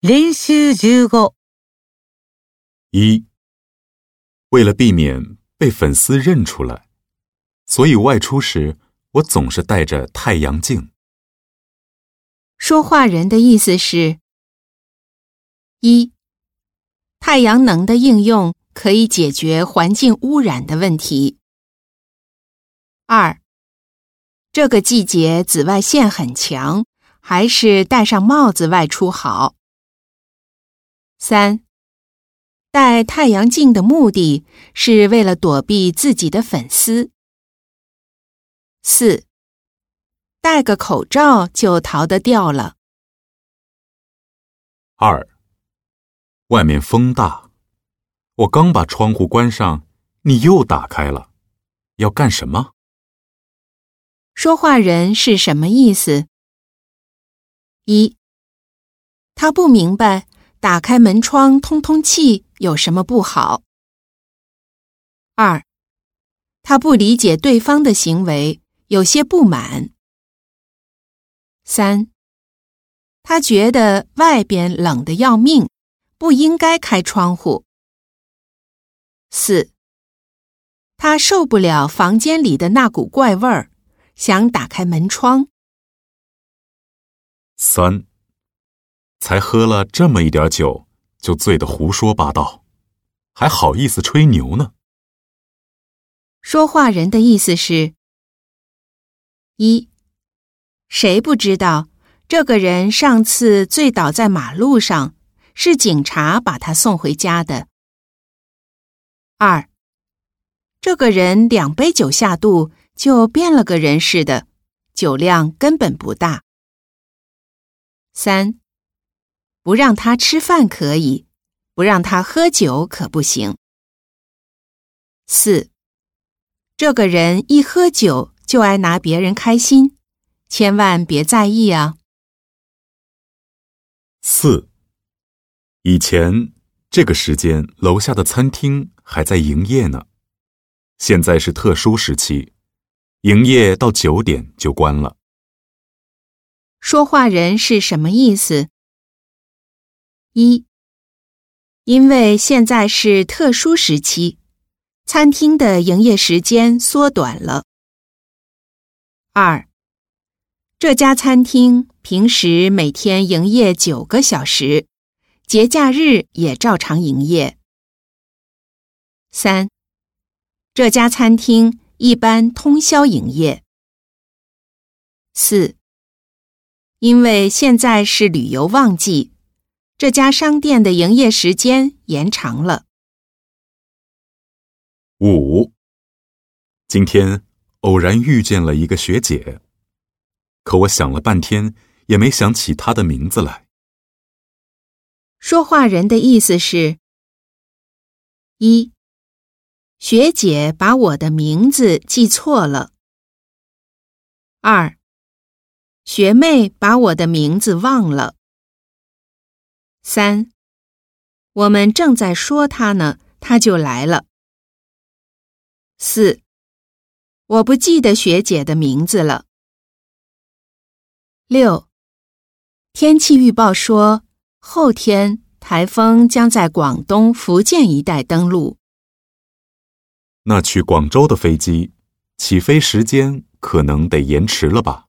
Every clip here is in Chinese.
練習15一，为了避免被粉丝认出来，所以外出时我总是戴着太阳镜。说话人的意思是：一，太阳能的应用可以解决环境污染的问题；二，这个季节紫外线很强，还是戴上帽子外出好；三，戴太阳镜的目的是为了躲避自己的粉丝；四。戴个口罩就逃得掉了。二，外面风大，我刚把窗户关上，你又打开了，要干什么？说话人是什么意思？一，他不明白打开门窗通通气有什么不好。二，他不理解对方的行为，有些不满。三，他觉得外边冷得要命，不应该开窗户。四，他受不了房间里的那股怪味儿，想打开门窗。三，才喝了这么一点酒，就醉得胡说八道，还好意思吹牛呢？说话人的意思是：一。谁不知道这个人上次醉倒在马路上，是警察把他送回家的。二，这个人两杯酒下肚就变了个人似的，酒量根本不大。三，不让他吃饭可以，不让他喝酒可不行。四，这个人一喝酒就爱拿别人开心。千万别在意啊！四，以前这个时间楼下的餐厅还在营业呢，现在是特殊时期，营业到九点就关了。说话人是什么意思？一，因为现在是特殊时期，餐厅的营业时间缩短了。二。这家餐厅平时每天营业九个小时，节假日也照常营业。三，这家餐厅一般通宵营业。四，因为现在是旅游旺季，这家商店的营业时间延长了。五，今天偶然遇见了一个学姐。可我想了半天，也没想起她的名字来。说话人的意思是：一，学姐把我的名字记错了；二，学妹把我的名字忘了；三，我们正在说他呢，他就来了；四，我不记得学姐的名字了。六，天气预报说后天台风将在广东、福建一带登陆。那去广州的飞机起飞时间可能得延迟了吧？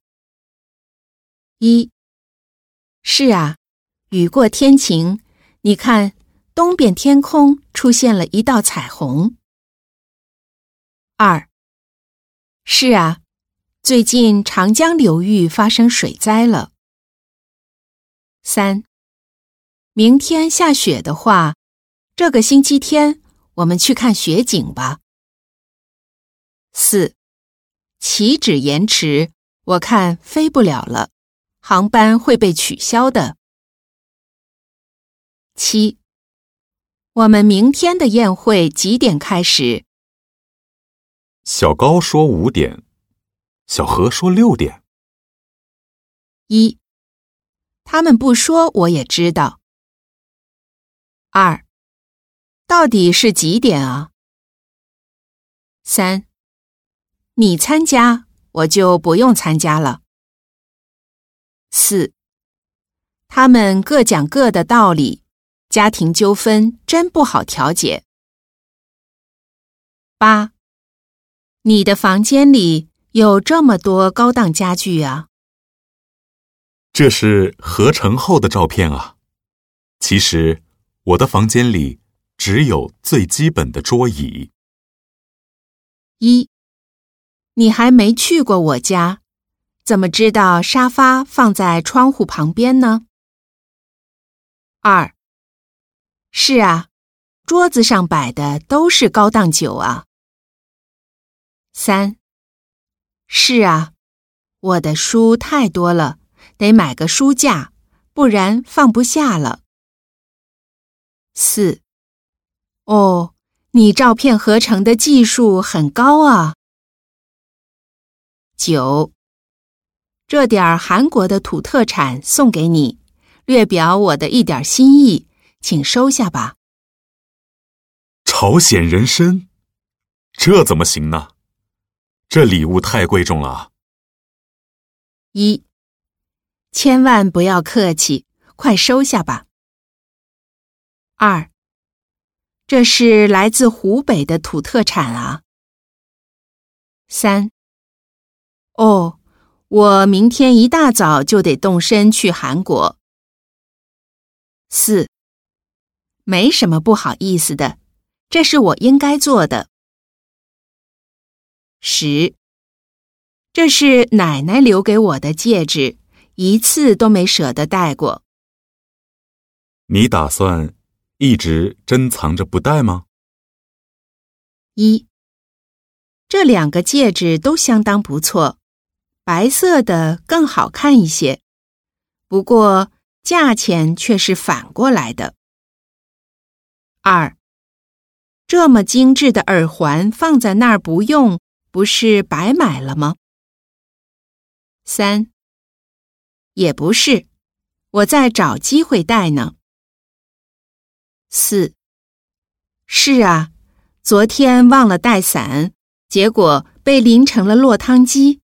一，是啊，雨过天晴，你看东边天空出现了一道彩虹。二，是啊。最近长江流域发生水灾了。三，明天下雪的话，这个星期天我们去看雪景吧。四，起止延迟，我看飞不了了，航班会被取消的。七，我们明天的宴会几点开始？小高说五点。小何说六点。一，他们不说我也知道。二，到底是几点啊？三，你参加我就不用参加了。四，他们各讲各的道理，家庭纠纷真不好调解。八，你的房间里有这么多高档家具啊？这是合成后的照片啊。其实我的房间里只有最基本的桌椅。一，你还没去过我家，怎么知道沙发放在窗户旁边呢？二，是啊，桌子上摆的都是高档酒啊。三，是啊，我的书太多了，得买个书架，不然放不下了。四，哦。你照片合成的技术很高啊！九，这点儿韩国的土特产送给你，略表我的一点心意，请收下吧。朝鲜人参，这怎么行呢？这礼物太贵重了。一，千万不要客气，快收下吧。二。这是来自湖北的土特产啊。三，哦，我明天一大早就得动身去韩国。四，没什么不好意思的，这是我应该做的。十，这是奶奶留给我的戒指，一次都没舍得戴过。你打算？一直珍藏着不戴吗？一，这两个戒指都相当不错，白色的更好看一些，不过价钱却是反过来的。二，这么精致的耳环放在那儿不用，不是白买了吗？三，也不是，我在找机会戴呢。四，是啊，昨天忘了带伞，结果被淋成了落汤鸡。